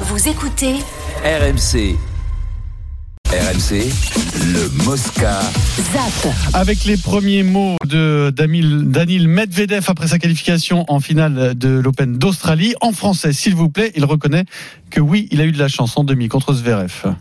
Vous écoutez RMC. RMC, le Mosca. ZAP. Avec les premiers mots de Damil- Daniil Medvedev après sa qualification en finale de l'Open d'Australie. En français, s'il vous plaît, il reconnaît que oui, il a eu de la chance en demi contre Zverev.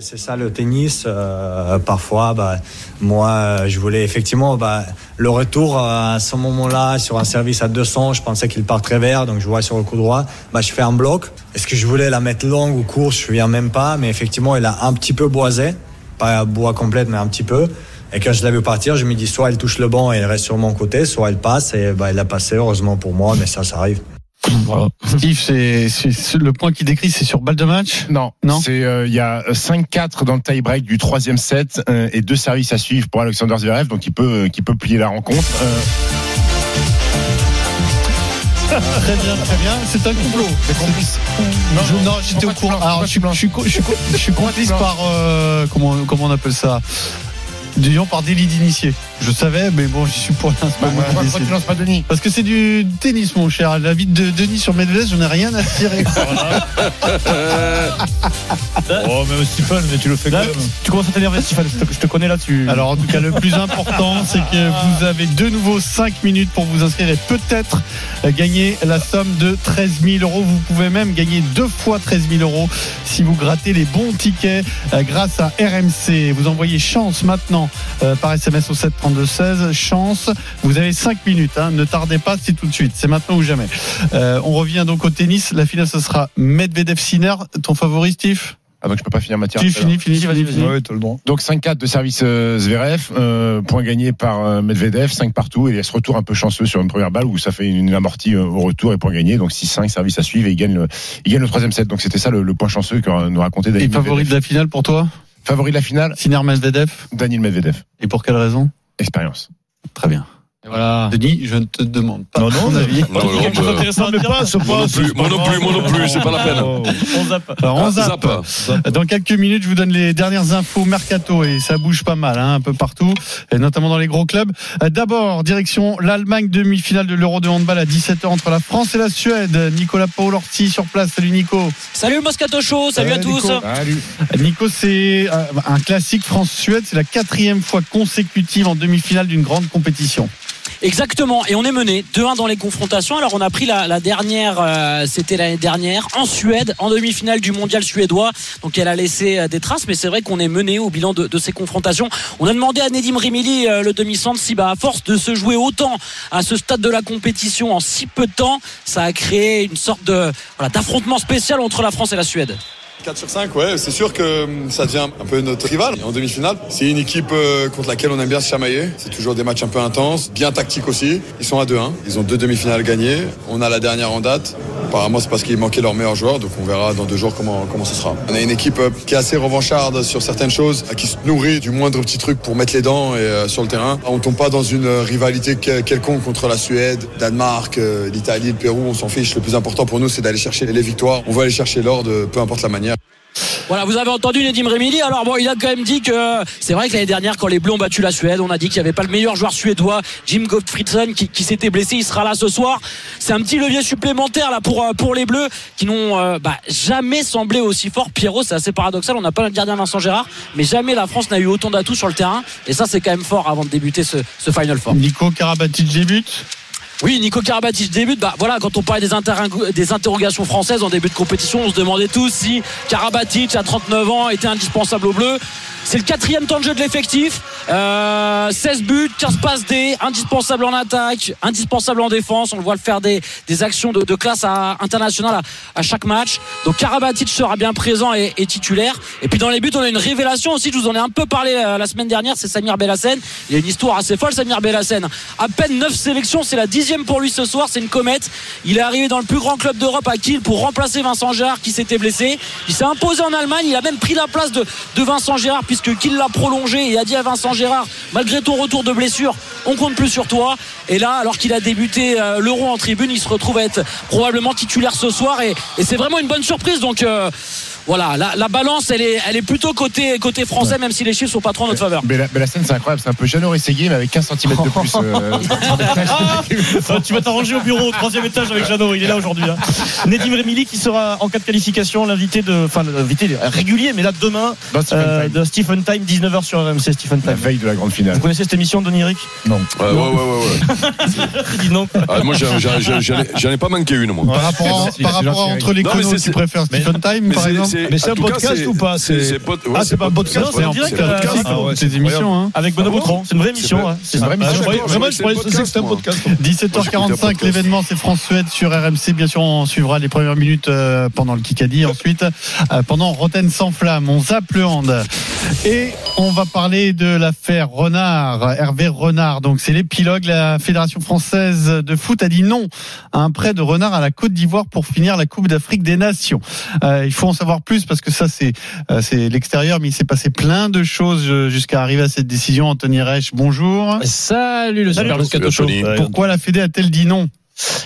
C'est- ça le tennis. euh, parfois, bah, moi, je voulais effectivement bah, le retour euh, à ce moment-là sur un service à 200. Je pensais qu'il part très vert, donc je vois sur le coup droit. Bah, je fais un bloc. Est-ce que je voulais la mettre longue ou courte Je ne même pas, mais effectivement, il a un petit peu boisé, pas bois complète, mais un petit peu. Et quand je l'ai vu partir, je me dis soit elle touche le banc et elle reste sur mon côté, soit elle passe et bah, elle a passé. Heureusement pour moi, mais ça, ça arrive. Voilà. Steve, c'est le point qui décrit, c'est sur balle de match Non, Non c'est euh, il y a 5-4 dans le tie-break du troisième set euh, et deux services à suivre pour Alexander Zverev, donc il peut euh, qui peut plier la rencontre. Euh, Très bien, très bien. C'est un complot. Je- non, j'étais au courant. Alors, je, suis- je suis co- je suis co- je suis complice par euh, comment comment on appelle ça? Disons par délit d'initié. Je savais, mais bon, j'y suis pour l'instant. bah, pourquoi tu lances pas Denis Parce que c'est du tennis, mon cher. La vie de Denis sur Medvedev, j'en ai rien à tirer. Oh, mais Stéphane, mais tu le fais quand même. tu commences à t'énerver, Stéphane. Je te, je te connais là-dessus. Alors, en tout cas, le plus important, c'est que vous avez de nouveau 5 minutes pour vous inscrire et peut-être gagner la somme de 13 000 euros. Vous pouvez même gagner deux fois 13 000 euros si vous grattez les bons tickets euh, grâce à RMC. Vous envoyez chance maintenant euh, par SMS au 7 32 16. Chance. Vous avez 5 minutes. hein. Ne tardez pas, c'est tout de suite. C'est maintenant ou jamais. Euh, on revient donc au tennis. La finale, ce sera Medvedev-Sinner. Ton favori, Steve? Ah donc je peux pas finir ma. Tu finis, finis, vas-y, vas-y. Ouais, t'as le droit. Donc 5-4 de service euh, Zverev, euh, point gagné par euh, Medvedev, 5 partout, et il y a ce retour un peu chanceux sur une première balle où ça fait une amortie au retour et point gagné, donc 6-5 service à suivre et il gagne le, il gagne le troisième set. Donc c'était ça le, le point chanceux que nous racontait Et Daniel favori Medvedev. de la finale pour toi? Favori de la finale, Sinner Medvedev Daniel Medvedev. Et pour quelle raison? Expérience. Très bien. Voilà. Denis, je ne te demande pas Non, non, ton avis. Non, non, Quelque chose d'intéressant à dire pas, c'est Moi non plus, moi non plus, moi non plus, c'est pas la peine. On zappe. Alors, on Ah, zappe. zappe. Dans quelques minutes, je vous donne les dernières infos mercato et ça bouge pas mal, hein, un peu partout, et notamment dans les gros clubs. Euh, D'abord, direction l'Allemagne, demi-finale de l'Euro de handball à 17h entre la France et la Suède. Nicolas Paolorti sur place. Salut Nico. Salut Moscato Show, salut à Salut, tous. Nico. Salut. Nico, c'est euh, un classique France-Suède. C'est la quatrième fois consécutive en demi-finale d'une grande compétition. Exactement, et on est mené 2-1 dans les confrontations. Alors on a pris la, dernière, euh, c'était l'année dernière, en Suède, en demi-finale du mondial suédois. Donc elle a laissé euh, des traces, mais c'est vrai qu'on est mené au bilan de, de ces confrontations. On a demandé à Nedim Rimili, euh, le demi-centre, si bah, à force de se jouer autant à ce stade de la compétition en si peu de temps, ça a créé une sorte de voilà, d'affrontement spécial entre la France et la Suède. 4 sur 5, ouais, c'est sûr que hum, ça devient un peu notre rival en demi-finale. C'est une équipe euh, contre laquelle on aime bien se chamailler. C'est toujours des matchs un peu intenses, bien tactiques aussi. Ils sont à 2-1. Ils ont deux demi-finales gagnées. On a la dernière en date. Apparemment, c'est parce qu'il manquait leur meilleur joueur, donc on verra dans deux jours comment, comment ce sera. On a une équipe euh, qui est assez revancharde sur certaines choses, euh, qui se nourrit du moindre petit truc pour mettre les dents et, sur le terrain. On tombe pas dans une rivalité que- quelconque contre la Suède, Danemark, l'Italie, le Pérou. On s'en fiche. Le plus important pour nous, c'est d'aller chercher les victoires. On va aller chercher l'or de peu importe la manière. Voilà, vous avez entendu Nedim Remili. Alors bon, il a quand même dit que c'est vrai que l'année dernière, quand les Bleus ont battu la Suède, on a dit qu'il n'y avait pas le meilleur joueur suédois, Jim Gottfriedson, qui, qui s'était blessé. Il sera là ce soir. C'est un petit levier supplémentaire là pour euh, pour les Bleus qui n'ont euh, bah, jamais semblé aussi fort. Pierrot, c'est assez paradoxal. On n'a pas notre gardien Vincent Gérard, mais jamais la France n'a eu autant d'atouts sur le terrain. Et ça, c'est quand même fort avant de débuter ce, ce Final Four. Nico Karabatic débute. Oui, Nico Karabatic débute. Bah voilà, quand on parlait des, interro- des interrogations françaises en début de compétition, on se demandait tous si Karabatic, à 39 ans, était indispensable au bleu. C'est le quatrième temps de jeu de l'effectif. Euh, 16 buts, 15 passes D, indispensable en attaque, indispensable en défense. On le voit le faire des, des actions de, classe à, internationale à, à chaque match. Donc Karabatic sera bien présent et, et titulaire. Et puis dans les buts, on a une révélation aussi. Je vous en ai un peu parlé euh, la semaine dernière. C'est Samir Bellassen. Il y a une histoire assez folle, Samir Bellassen. À peine 9 sélections, c'est la dixième pour lui ce soir. C'est une comète. Il est arrivé dans le plus grand club d'Europe à Kiel pour remplacer Vincent Gérard qui s'était blessé. Il s'est imposé en Allemagne. Il a même pris la place de, de Vincent Gérard puisque Kiel l'a prolongé et a dit à Vincent Gérard, malgré ton retour de blessure, on compte plus sur toi. Et là, alors qu'il a débuté euh, l'Euro en tribune, il se retrouve à être probablement titulaire ce soir et, c'est vraiment une bonne surprise. Donc euh, voilà, la, la balance, elle est, elle est plutôt côté, côté français, même si les chiffres sont pas trop en notre faveur. Mais la, mais la scène, c'est incroyable. C'est un peu Jeannot Rességuier, mais avec 15 cm de plus. euh, Ah, tu vas t'arranger au bureau au troisième étage avec Jeannot, il est là aujourd'hui. Hein. Nedim Remili qui sera en cas de qualification l'invité de, enfin l'invité régulier, mais là demain euh, Time, de Stephen Time 19h sur RMC Stephen la Time. veille de la grande finale. Vous connaissez cette émission, Denis Eric? Ouais, ouais, ouais, ouais. Il dit non. Ah, moi, j'en- ai- pas manqué une, moi. Par rapport, à- par rapport à entre les Non, c'est- préfères Stephen Time, par exemple Mais c'est un podcast ou pas c'est- Ah, c'est pas un podcast, c'est en ouais. direct, C'est un podcast, ah, c'est émissions, hein. Avec Benoît Boutron. C'est une vraie émission. C'est hein. C'est une vraie émission. Ah, Vraiment, je que c'était un podcast, podcast. 17h45, l'événement c'est France-Suède sur RMC. Bien sûr, on suivra les premières minutes euh, pendant le Kikadi. Ensuite, euh, pendant Roten sans flamme, on zappe le hand. Et on va parler de l'affaire Renard, Hervé Renard. Donc, c'est l'épilogue. La Fédération française de foot a dit non à un prêt de Renard à la Côte d'Ivoire pour finir la Coupe d'Afrique des Nations. Euh, il faut en savoir plus parce que ça, c'est euh, c'est l'extérieur, mais il s'est passé plein de choses euh, jusqu'à arriver à cette décision. Anthony Reich, bonjour. Salut le Salut, Super. Pourquoi la Fédé a-t-elle dit non?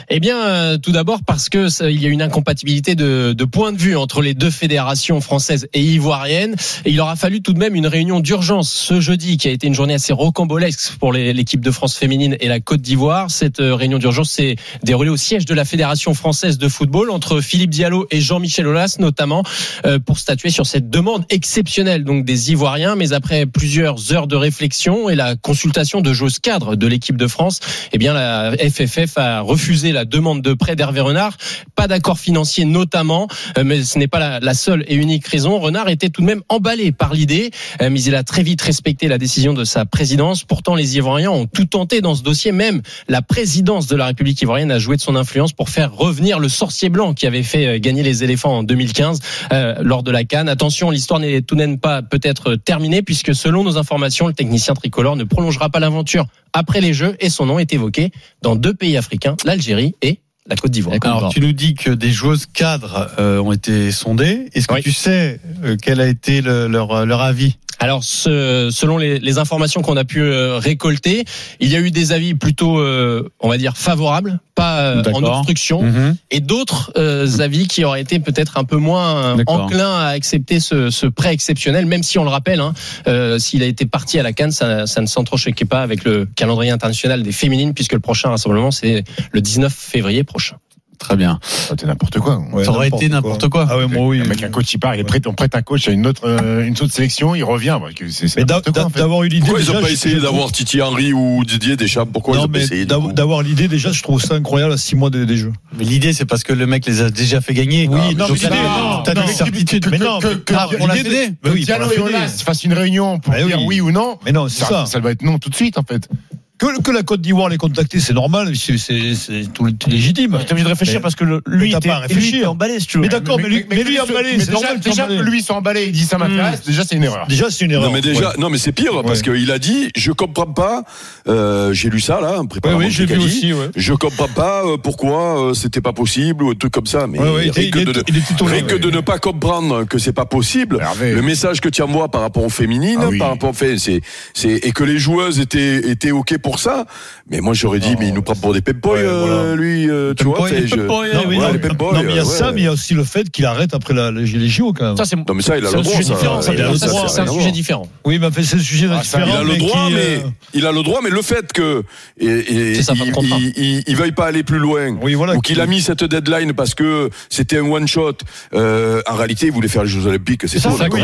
Eh bien, euh, tout d'abord parce que ça- il y a une incompatibilité de, de point de vue entre les deux fédérations françaises et ivoiriennes. Il aura fallu tout de même une réunion d'urgence ce jeudi, qui a été une journée assez rocambolesque pour l'équipe de France féminine et la Côte d'Ivoire. Cette euh, réunion d'urgence s'est déroulée au siège de la Fédération française de football entre Philippe Diallo et Jean-Michel Aulas, notamment euh, pour statuer sur cette demande exceptionnelle donc des Ivoiriens. Mais après plusieurs heures de réflexion et la consultation de j'ose cadre de l'équipe de France, eh bien la FFF a refusé la demande de prêt d'Hervé Renard. Pas d'accord financier notamment, euh, mais ce n'est pas la, seule et unique raison. Renard était tout de même emballé par l'idée, euh, mais il a très vite respecté la décision de sa présidence. Pourtant, les Ivoiriens ont tout tenté dans ce dossier. Même la présidence de la République ivoirienne a joué de son influence pour faire revenir le sorcier blanc qui avait fait euh, gagner les éléphants en 2015 euh, lors de la Cannes. Attention, l'histoire n'est tout de même pas peut-être terminée puisque selon nos informations, le technicien tricolore ne prolongera pas l'aventure après les Jeux et son nom est évoqué dans deux pays africains, l'Algérie et la Côte d'Ivoire. Alors, tu nous dis que des joueuses cadres euh, ont été sondées. Est-ce que Oui. tu sais euh, quel a été le- leur, leur avis? Alors, ce- selon les, les informations qu'on a pu euh, récolter, il y a eu des avis plutôt, euh, on va dire, favorables, pas euh, en obstruction, Mhm. et d'autres euh, avis qui auraient été peut-être un peu moins enclins à accepter ce, ce prêt exceptionnel, même si on le rappelle, hein, euh, s'il a été parti à la Cannes, ça, ça ne s'entrechoquait pas avec le calendrier international des féminines, puisque le prochain rassemblement, c'est le 19 février prochain. Très bien. C'est n'importe quoi. Ouais, Ça aurait été n'importe quoi. Ah ouais, moi oui. Mec, un coach, il part, il est prêt, on prête un coach à une autre, euh, une autre sélection, il revient. C'est c'est Mais quoi, fait. d'avoir eu l'idée. Pourquoi ils n'ont pas essayé d'avoir Titi Henry ou Didier Deschamps? Pourquoi ils Non, ont pas mais essayé d'avoir l'idée déjà, je trouve ça incroyable à six mois des, des jeux. Mais l'idée, c'est parce que le mec les a déjà fait gagner. Oui, Ah, non, mais t'as des- certitudes. mais non, que- mais- que- Ah, que pour la oui, Diallo et. Olas fassent une réunion pour Eh dire oui. ou non. Mais non, c'est Ça, ça. doit être non tout de suite, en fait. Que, que la Côte d'Ivoire les contacter, c'est normal, c'est- c'est c'est tout légitime. T'es obligé de réfléchir Mais- parce que le- mais lui, t'as pas à lui réfléchir. emballé, si tu veux. Mais d'accord, mais, lui, mais lui se- emballé, mais c'est déjà, normal. déjà, soit emballé. lui s'emballer, il dit ça m'intéresse, déjà c'est une erreur. Déjà, c'est une erreur. Non mais déjà, Ouais. non mais c'est pire parce qu'il a dit, je comprends pas. euh, j'ai lu ça là, en Oui, préparant oui, mon j'ai vu Kikadi. aussi. Ouais. Je comprends pas euh, pourquoi euh, c'était pas possible ou un truc comme ça. Mais Ouais, ouais, rien il que est- de, que ne pas comprendre que c'est pas possible. Le message que tu envoies par rapport aux féminines, Ah oui. par rapport, fait, c'est, c'est, et que les joueuses étaient, étaient ok pour ça. Mais moi j'aurais dit, mais il nous prend pour des pempoy, Ouais, euh, voilà. lui, euh, tu vois. Je- Non, oui, mais ouais, non, les Pempoy, non, mais il y a ouais. ça, mais il y a aussi le fait qu'il arrête après la, les JO quand même. Ça, c'est Non mais ça, il a le un droit. C'est un sujet différent. Oui, mais c'est un sujet Ah, différent. Il a le droit, mais euh, il a le droit, mais le fait que et, et C'est sa fin de il, veuille pas aller plus loin, Oui, voilà. ou qu'il a mis cette deadline parce que c'était un one shot. en réalité, il voulait faire les Jeux Olympiques, c'est ça, c'est ça que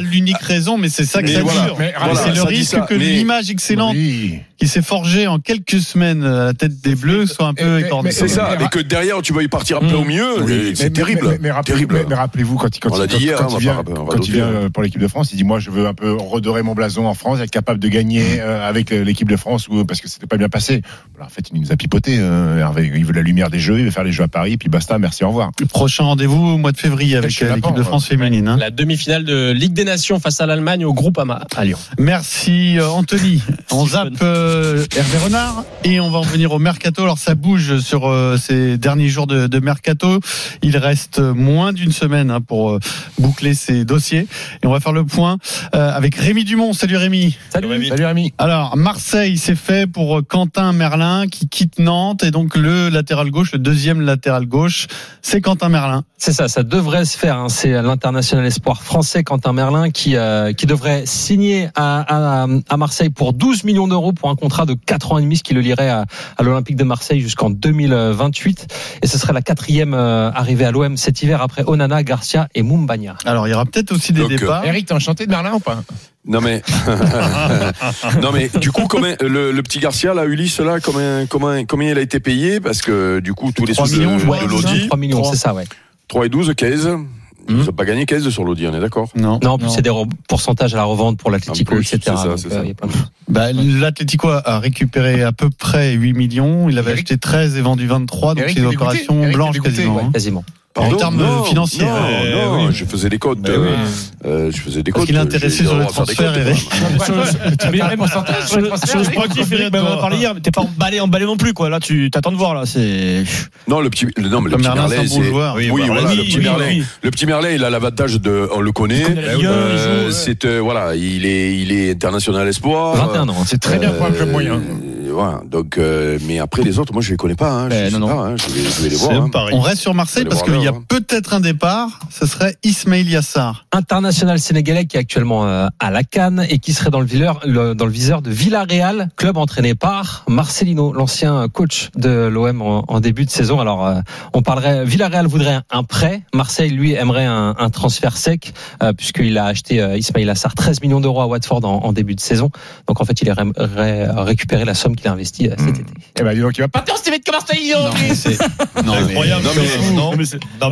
l'unique raison, mais c'est ça que ça dure. C'est le risque que l'image excellente Oui. qui s'est forgée en quelques semaines à la tête des Bleus soit un peu écornée. mais- C'est ça, Mais- que derrière tu vas y partir un peu au mieux, Oui, et mais- c'est terrible. Mais, terrible. mais- mais rappelez-vous quand il quand quand- hier, quand hein, il vient, pas- on va quand il doper, vient euh, pour l'équipe de France, il dit moi je veux un peu redorer mon blason en France, être capable de gagner euh, avec euh, l'équipe de France ou parce que c'était pas bien passé. Voilà, en fait, il nous a pipoté. euh, Hervé. il veut la lumière des Jeux, il veut faire les Jeux à Paris, puis basta, merci, au revoir. Le prochain rendez-vous au mois de février avec euh, l'équipe de France féminine. hein. La demi-finale de Ligue des Nations face à l'Allemagne au groupe AMA à Lyon. Merci euh, Anthony. On zappe euh, Hervé Renard et on va en venir au mercato. Alors ça bouge sur euh, ces derniers jours de, de mercato. Il reste moins d'une semaine hein, pour euh, boucler ces dossiers. Et on va faire le point euh, avec Rémi Dumont. Salut Rémi. Salut. Salut Rémi. Alors Marseille, c'est fait pour Quentin Merlin qui quitte Nantes et donc le latéral gauche, le deuxième latéral gauche, c'est Quentin Merlin. C'est ça, ça devrait se faire. hein. C'est l'international espoir français Quentin Merlin qui euh, qui devrait signer à, à, à Marseille pour 12 millions d'euros pour un contrat de 4 ans et demi, ce qui le lirait à, à l'Olympique de Marseille jusqu'en 2028. Et ce serait la quatrième euh, arrivée à l'OM cet hiver après Onana, Garcia et Mumbagna. Alors il y aura peut-être aussi des Donc, euh, départs. Eric, t'es enchanté de Merlin ou pas? Non mais, non mais, du coup, combien, le, le petit Garcia, là, Ulysse, là, combien, combien, combien il a été payé? Parce que du coup, tous les 3 sous de, millions, je de crois, Lodi, 3 millions, c'est ça, ouais. 3 et 12, 15. Ils n'ont pas gagné 15 sur Lodi, on est d'accord Non. Non, en plus c'est des pourcentages à la revente pour plus, etc. c'est ça, Donc, c'est euh, a. Bah, L'Atlético a- récupéré à peu près 8 millions. Il avait Eric- acheté 13 et vendu 23, donc c'est une opération blanche quasiment. Quasiment. En Pardon termes Non, financiers. Non, hein. non, oui. je faisais des. Mais euh, oui. euh, je faisais des comptes. qu'il est intéressé sur le on va faire des transfert, comptes, Eric. mais même sur le- sportif, Eric m'a parlé hier, mais t'es pas emballé, emballé non plus, quoi. Là, tu t'attends de voir, là. C'est. Non, le petit, le- non, mais le petit Merlin, Merlin, c'est un bon c'est. joueur. Oui, Oui, voilà, oui, le petit oui, Merlin. oui. Le petit Merlin, il a l'avantage de, on le connaît. Euh, il c'est euh, voilà, il est, il est international espoir. 21 ans. C'est très bien pour un club moyen. Voilà. Donc, euh, mais après les autres, moi je les connais pas. Hein, je, sais non, non. pas, hein, je, vais, je vais les voir. hein. On reste sur Marseille parce qu'il y a hein. peut-être un départ. Ce serait Ismail Yassar. international sénégalais qui est actuellement euh, à la Cannes et qui serait dans le, viseur, le- dans le viseur de Villarreal, club entraîné par Marcelino, l'ancien coach de l'OM en, en début de saison. Alors, euh, on parlerait, Villarreal voudrait un prêt, Marseille lui aimerait un, un transfert sec euh, puisqu'il a acheté euh, Ismail Assar 13 millions d'euros à Watford en, en début de saison. Donc en fait, il aimerait récupérer la somme qu'il a investie euh, cet été. Eh ben, dis donc, il va partir vite que Marseille. Non, mais c'est non, mais- Incroyable. Non, mais-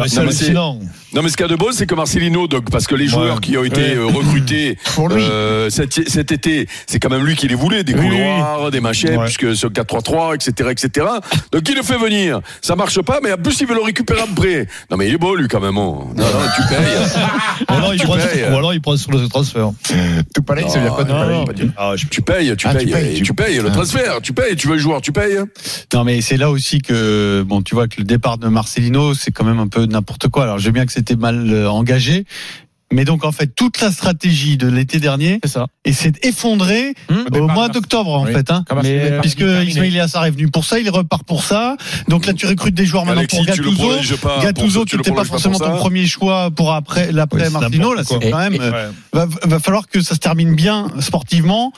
c'est hallucinant. Non, mais ce qu'il y a de bon, c'est que Marcelino, donc, parce que les joueurs Ouais. qui ont été Ouais. euh, recrutés Pour lui. euh, cet, cet été, c'est quand même lui qui les voulait, des Oui, couloirs, des machins, Ouais. puisque sur 4-3-3, etc., etc. Donc il le fait venir. Ça marche pas, mais en plus il veut le récupérer après. Non, mais il est beau lui quand même. hein. Non, non, tu payes. Ou alors, il Tu prend, payes. ou alors il prend sur le transfert. Tout pareil, ça veut dire quoi, tout Non, pareil non. Ah, je- Tu payes, tu Ah, tu payes, payes, et tu- tu payes le transfert, tu payes, tu veux le joueur, tu payes. Non, mais c'est là aussi que, bon, tu vois que le départ de Marcelino, c'est quand même un peu n'importe quoi. Alors, j'ai bien que c'était mal euh, engagé. Mais donc, en fait, toute la stratégie de l'été dernier, C'est ça. et s'est effondrée Au au mois d'octobre, en Oui. fait. Hein. Comme un Mais, euh, Puisque. Ismail Yassar est venu pour ça, il repart pour ça. Donc là, tu recrutes des joueurs maintenant Alexis, pour tu le Gattuso. pas. Gattuso, pour- tu n'étais pas forcément pour ton premier choix pour après l'après Oui, Martino. Là, c'est quand même. Et- euh, va, va falloir que ça se termine bien sportivement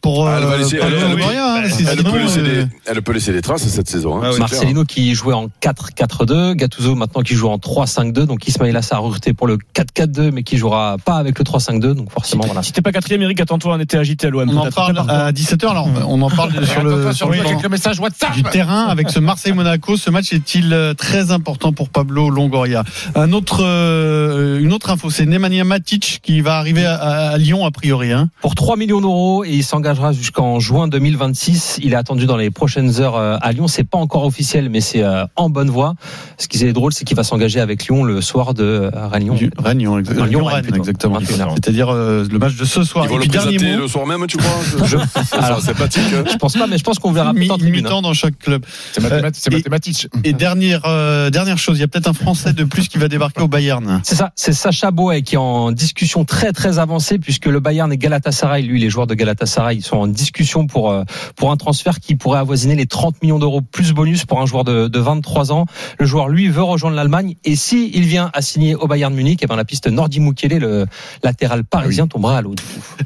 pour. Ah, elle va laisser- pas elle- le elle- Gloria, hein, c'est Elle sinon, peut, laisser des, elle peut laisser des traces cette saison. hein, Ah oui. c'est clair. Marcelino qui jouait en 4-4-2, Gattuso maintenant qui joue en 3-5-2, donc Ismail Assar recruté pour le 4-4-2, mais qui jouera pas avec le 3-5-2, donc forcément voilà. Si t'es pas quatrième, Eric, attends-toi un été agité à l'OM. On en parle à 17h. Alors, on en parle sur le, sur message WhatsApp. du terrain avec ce Marseille-Monaco. Ce match est-il euh, très important pour Pablo Longoria? Un autre, euh, une autre info, c'est Nemanja Matic qui va arriver à, à Lyon a priori. Hein. Pour 3 millions d'euros et il s'engagera jusqu'en juin 2026. Il est attendu dans les prochaines heures euh, à Lyon. C'est pas encore officiel, mais c'est euh, en bonne voie. Ce qui est drôle, c'est qu'il va s'engager avec Lyon le soir de euh, Rennes-Lyon. Du- Rennes, Lyon, exa- Non, Lyon, Lyon, Rennes, Rennes, plutôt. exactement. 21h. C'est-à-dire euh, le match de ce soir. Ils vont Et le présenter le soir même, tu crois Je- C'est Alors- sympathique. hein. Je pense pas, mais je pense qu'on verra mi- hein. mi-temps dans chaque club. C'est c'est et- mathématique. Et dernière euh, dernière chose, il y a peut-être un Français de plus qui va débarquer au Bayern. C'est ça, c'est Sacha Boey qui est en discussion très très avancée puisque le Bayern et Galatasaray, lui les joueurs de Galatasaray, ils sont en discussion pour euh, pour un transfert qui pourrait avoisiner les 30 millions d'euros plus bonus pour un joueur de, de 23 ans. Le joueur lui veut rejoindre l'Allemagne et si il vient à signer au Bayern Munich, et ben la piste Nordi Mukele, le latéral parisien, tombera à l'eau.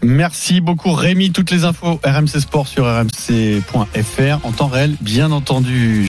Merci beaucoup Rémi. Toutes les infos RMC Sport sur rmc.fr en temps réel, bien entendu.